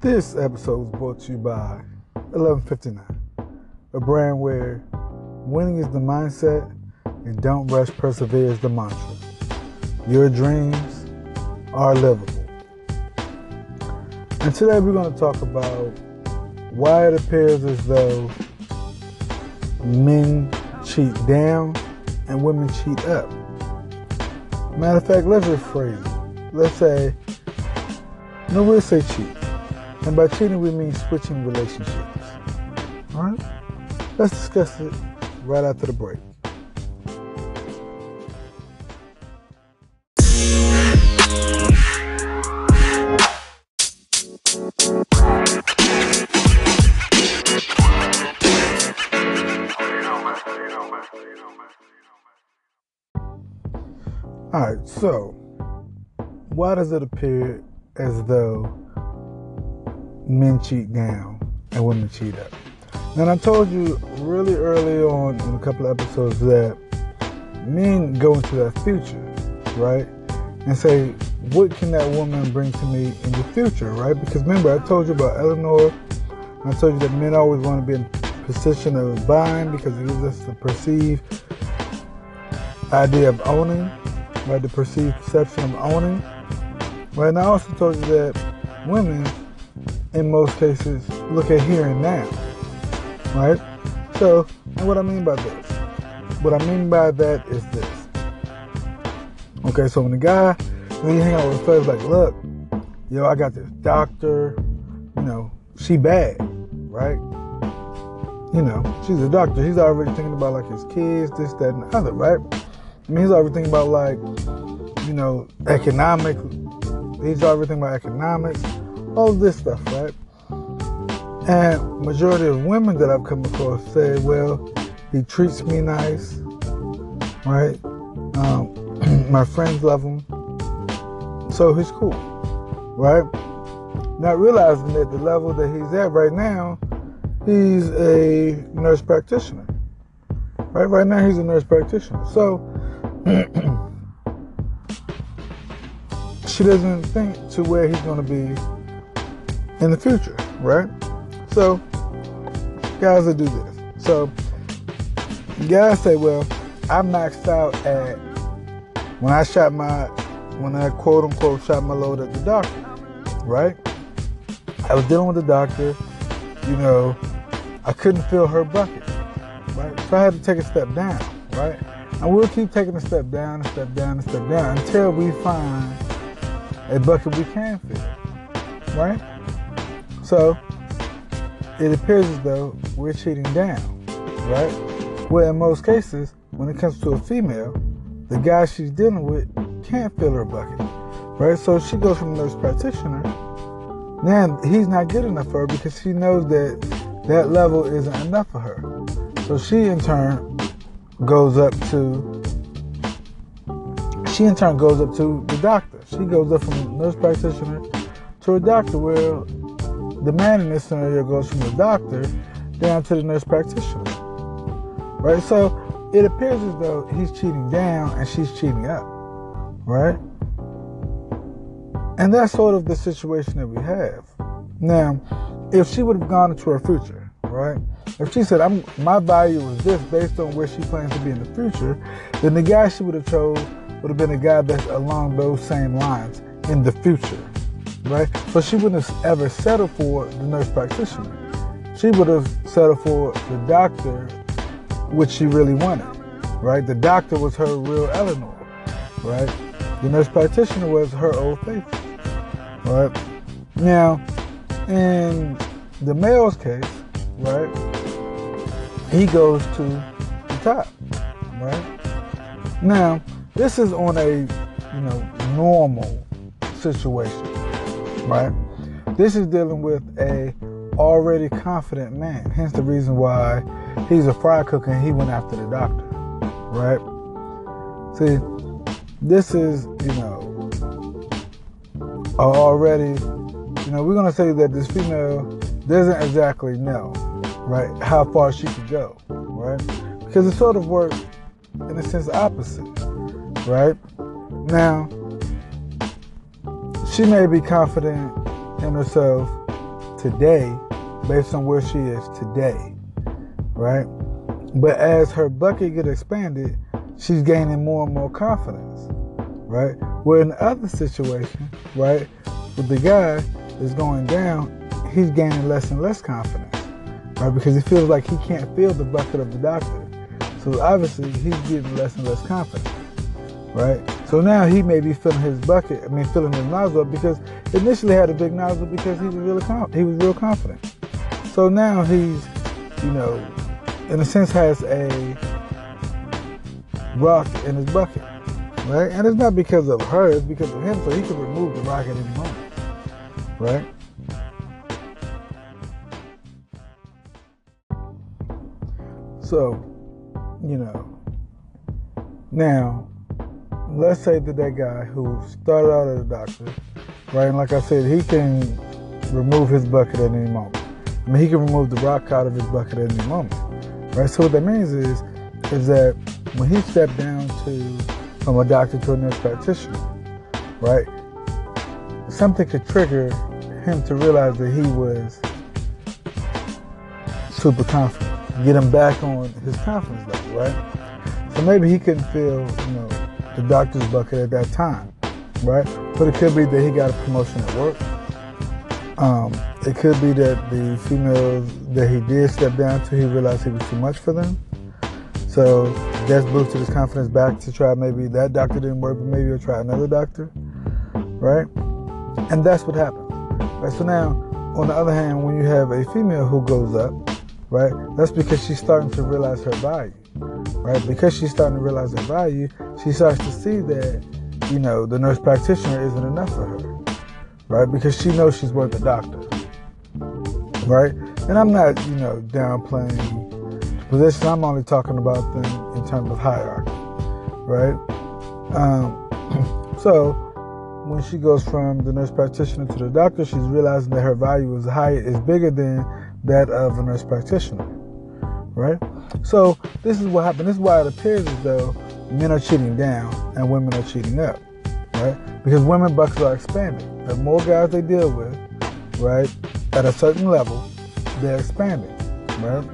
This episode was brought to you by 1159, a brand where winning is the mindset and don't rush persevere is the mantra. Your dreams are livable. And today we're going to talk about why it appears as though men cheat down and women cheat up. Matter of fact, let's rephrase. Let's say, no, we'll say cheat. And by cheating, we mean switching relationships. All right? Let's discuss it right after the break. All right, so why does it appear as though men cheat down and women cheat up? And I told you really early on in a couple of episodes that men go into that future, right? And say, what can that woman bring to me in the future, right? Because remember, I told you about Eleanor. I told you that men always want to be in position of buying because it gives us the perceived idea of owning right? The perceived perception of owning. Right, and I also told you that women, in most cases, look at here and now. Right? So, what I mean by this? What I mean by that is this. Okay, so when the guy, when you hang out with friends, like, look, yo, I got this doctor, you know, she bad, right? You know, she's a doctor. He's already thinking about like his kids, this, that, and the other, right? I mean, he's already thinking about like, you know, economic. He's already thinking about economics, all this stuff, right? And majority of women that I've come across say, well, he treats me nice, right? Um, my friends love him, so he's cool, right? Not realizing that the level that he's at right now, he's a nurse practitioner. Right, right now he's a nurse practitioner. So she doesn't think to where he's going to be in the future, right? So, guys that do this. So, guys say, well, I maxed out at when I shot my, when I quote unquote shot my load at the doctor, right? I was dealing with the doctor, you know, I couldn't fill her bucket, right? So I had to take a step down, right? And we'll keep taking a step down, a step down, a step down until we find a bucket we can fill. Right? So it appears as though we're cheating down, right? Well, in most cases, when it comes to a female, the guy she's dealing with can't fill her bucket, right? So she goes from nurse practitioner. Now he's not good enough for her because she knows that that level isn't enough for her. So she in turn goes up to she in turn goes up to the doctor. She goes up from nurse practitioner to a doctor. Well, the man in this scenario goes from the doctor down to the nurse practitioner. Right? So it appears as though he's cheating down and she's cheating up. Right? And that's sort of the situation that we have. Now, if she would have gone into her future, right? If she said, "I'm my value is this based on where she plans to be in the future," then the guy she would have chose would have been a guy that's along those same lines in the future, right? So she wouldn't have ever settled for the nurse practitioner. She would have settled for the doctor, which she really wanted, right? The doctor was her real Eleanor, right? The nurse practitioner was her old faithful, right? Now, in the male's case, right? he goes to the top, right? Now, this is on a, you know, normal situation, right? This is dealing with a already confident man. Hence the reason why he's a fry cook and he went after the doctor, right? See, this is, you know, already, you know, we're gonna say that this female doesn't exactly know right? How far she could go, right? Because it sort of works in a sense opposite, right? Now, she may be confident in herself today based on where she is today, right? But as her bucket get expanded, she's gaining more and more confidence, right? Where in the other situation, right, with the guy that's going down, he's gaining less and less confidence, right? Because he feels like he can't fill the bucket of the doctor. So obviously he's getting less and less confidence, right? So now he may be filling his bucket, I mean filling his nozzle up because initially had a big nozzle because he was really he was real confident. So now he's, you know, in a sense has a rock in his bucket, right? And it's not because of her, it's because of him, so he can remove the rock at any moment, right? So, you know, now, let's say that that guy who started out as a doctor, right, and like I said, he can remove his bucket at any moment. I mean, he can remove the rock out of his bucket at any moment, right? So what that means is, is that when he stepped down to from a doctor to a nurse practitioner, right, something could trigger him to realize that he was super confident get him back on his confidence level, right? So maybe he couldn't feel, you know, the doctor's bucket at that time, right? But it could be that he got a promotion at work. Um, it could be that the females that he did step down to, he realized he was too much for them. So that's boosted his confidence back to try maybe that doctor didn't work, but maybe he'll try another doctor, right? And that's what happens. Right? So now, on the other hand, when you have a female who goes up, right? That's because she's starting to realize her value, right? Because she's starting to realize her value, she starts to see that, you know, the nurse practitioner isn't enough for her, right? Because she knows she's worth a doctor, right? And I'm not, you know, downplaying the position. I'm only talking about them in terms of hierarchy, right? Um, so when she goes from the nurse practitioner to the doctor, she's realizing that her value is high, is bigger than that of a nurse practitioner, right? So this is what happened. This is why it appears as though men are cheating down and women are cheating up, right? Because women buckets are expanding. The more guys they deal with, right, at a certain level, they're expanding, right?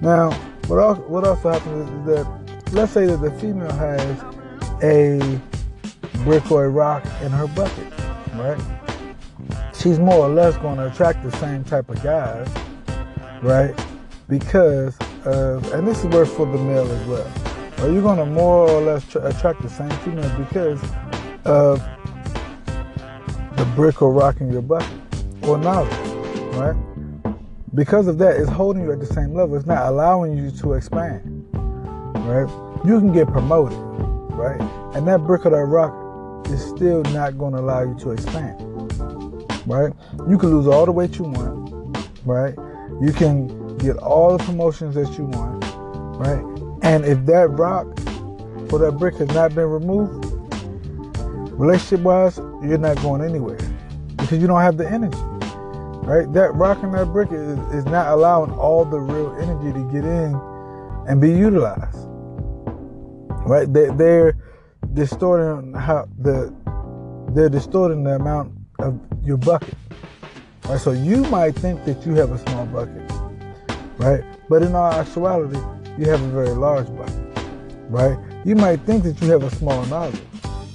Now, what also, what also happens is that let's say that the female has a brick or a rock in her bucket, right? She's more or less going to attract the same type of guys right? Because of, and this is worth for the male as well. Are you going to more or less tra- attract the same female because of the brick or rock in your bucket or knowledge, right? Because of that, it's holding you at the same level. It's not allowing you to expand, right? You can get promoted, right? And that brick or that rock is still not going to allow you to expand, right? You can lose all the weight you want, right? You can get all the promotions that you want, right? And if that rock or that brick has not been removed, relationship wise, you're not going anywhere because you don't have the energy, right? That rock and that brick is, is not allowing all the real energy to get in and be utilized, right? They, they're distorting how the they're distorting the amount of your bucket. Right? So you might think that you have a small bucket, right? But in all actuality, you have a very large body, right? You might think that you have a small nozzle,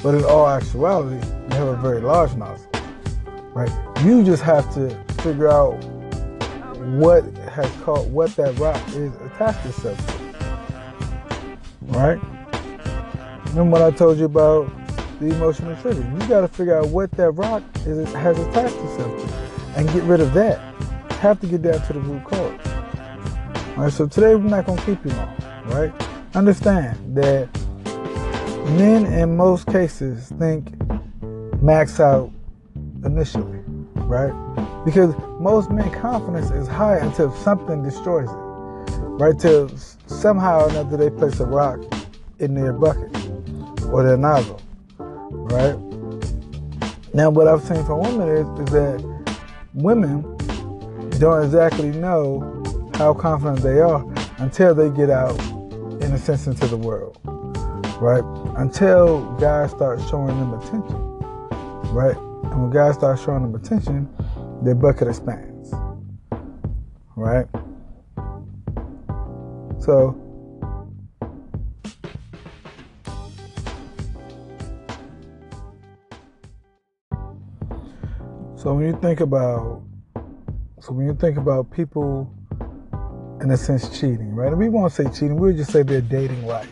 but in all actuality, you have a very large nozzle, right? You just have to figure out what has caught what that rock is attached itself to, right? Remember what I told you about the emotional trigger? You got to figure out what that rock is has attached itself to and get rid of that. Have to get down to the root cause. All right, so today we're not gonna keep you long, right? Understand that men in most cases think max out initially, right? Because most men confidence is high until something destroys it, right? Till somehow or another they place a rock in their bucket or their nozzle, right? Now, what I've seen from women is, is that women don't exactly know how confident they are until they get out, in a sense, into the world, right? Until guys start showing them attention, right? And when guys start showing them attention, their bucket expands, right? So, so when you think about, so when you think about people, in a sense, cheating, right? And we won't say cheating. We'll just say their dating life.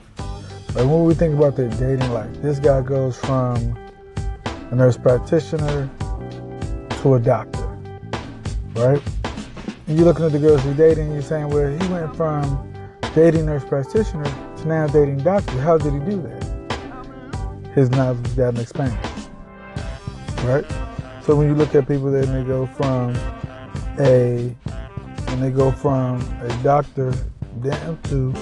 Like when we think about their dating life, this guy goes from a nurse practitioner to a doctor, right? And you're looking at the girls he's dating, you're saying, well, he went from dating nurse practitioner to now dating doctor. How did he do that? His knowledge has gotten expanded, right? So when you look at people that they go from a, and they go from a doctor down to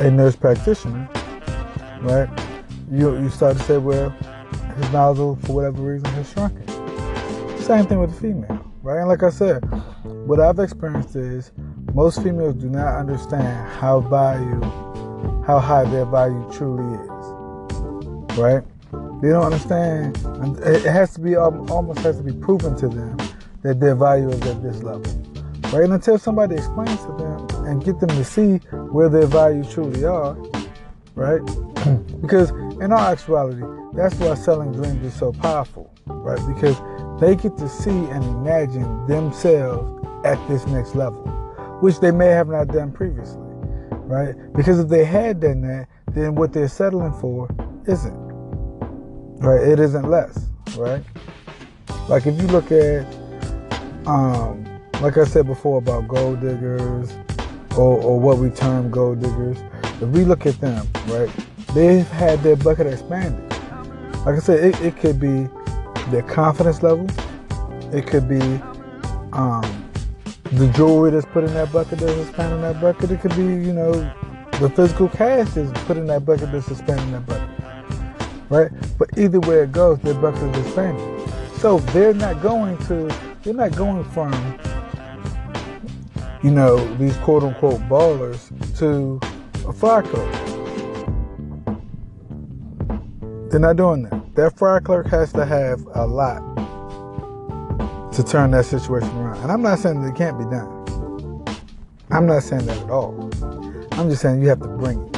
a nurse practitioner, right? You you start to say, well, his nozzle for whatever reason has shrunken. Same thing with the female, right? And like I said, what I've experienced is most females do not understand how value, how high their value truly is, right? They don't understand. It has to be almost has to be proven to them that their value is at this level, right? And until somebody explains to them and get them to see where their values truly are, right? because in all actuality, that's why selling dreams is so powerful, right? Because they get to see and imagine themselves at this next level, which they may have not done previously, right? Because if they had done that, then what they're settling for isn't, right? It isn't less, right? Like if you look at, um, like I said before about gold diggers or, or what we term gold diggers, if we look at them, right, they've had their bucket expanded. Like I said, it, it could be their confidence level. It could be um, the jewelry that's put in that bucket that's expanding that bucket. It could be, you know, the physical cash that's put in that bucket that's expanding that bucket. Right? But either way it goes, their bucket is expanding. So they're not going to, they're not going from, you know, these quote unquote ballers to a fire clerk. They're not doing that. That fire clerk has to have a lot to turn that situation around. And I'm not saying that it can't be done. I'm not saying that at all. I'm just saying you have to bring it,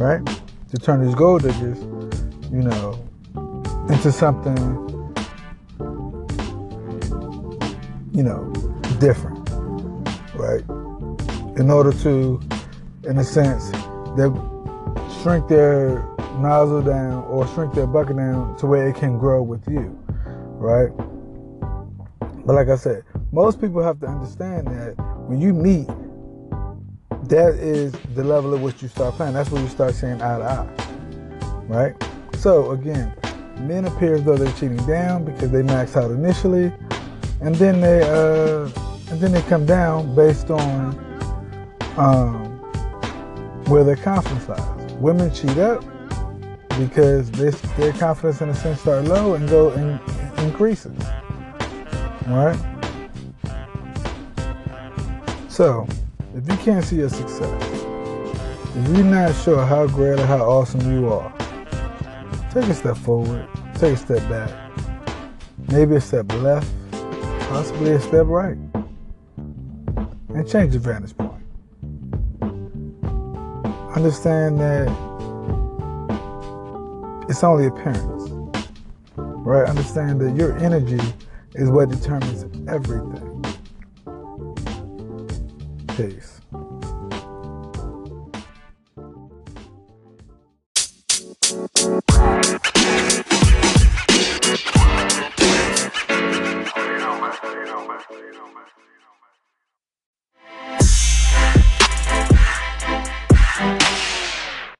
right? To turn these gold diggers, you know, into something, you know, different, right? In order to, in a sense, they shrink their nozzle down or shrink their bucket down to where it can grow with you, right? But like I said, most people have to understand that when you meet, that is the level at which you start playing. That's where you start saying eye to eye, right? So again, men appear as though they're cheating down because they max out initially, and then they uh, and then they come down based on um, where their confidence lies. Women cheat up because this, their confidence in a sense start low and go and increases. All right. So, if you can't see your success, if you're not sure how great or how awesome you are, take a step forward, take a step back, maybe a step left, possibly a step right, and change your vantage point. Understand that it's only appearance. Right? Understand that your energy is what determines everything. Peace.